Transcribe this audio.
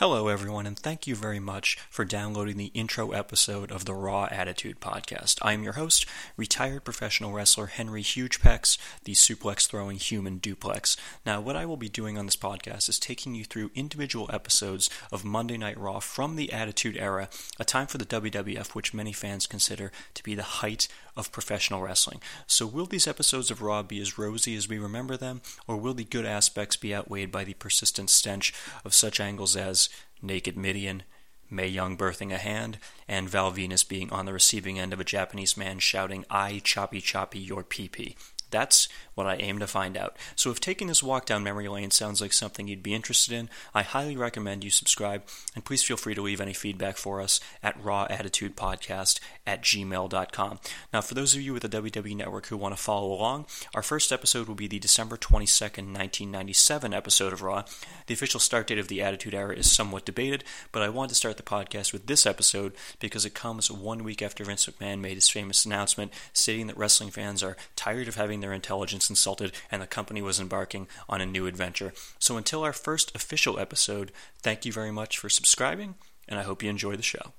Hello, everyone, and thank you very much for downloading the intro episode of the Raw Attitude Podcast. I am your host, retired professional wrestler Henry Huge-Pecs, the suplex throwing human duplex. Now, what I will be doing on this podcast is taking you through individual episodes of Monday Night Raw from the Attitude Era, a time for the WWF which many fans consider to be the height of professional wrestling. So, will these episodes of Raw be as rosy as we remember them, or will the good aspects be outweighed by the persistent stench of such angles as Naked Mideon, Mae Young birthing a hand, and Val Venis being on the receiving end of a Japanese man shouting, I choppy choppy your pee pee. That's what I aim to find out. So if taking this walk down memory lane sounds like something you'd be interested in, I highly recommend you subscribe, and please feel free to leave any feedback for us at rawattitudepodcast at gmail.com. Now, for those of you with the WWE Network who want to follow along, our first episode will be the December 22nd, 1997 episode of Raw. The official start date of the Attitude Era is somewhat debated, but I wanted to start the podcast with this episode because it comes one week after Vince McMahon made his famous announcement stating that wrestling fans are tired of their intelligence insulted and the company was embarking on a new adventure. So until our first official episode, thank you very much for subscribing, and I hope you enjoy the show.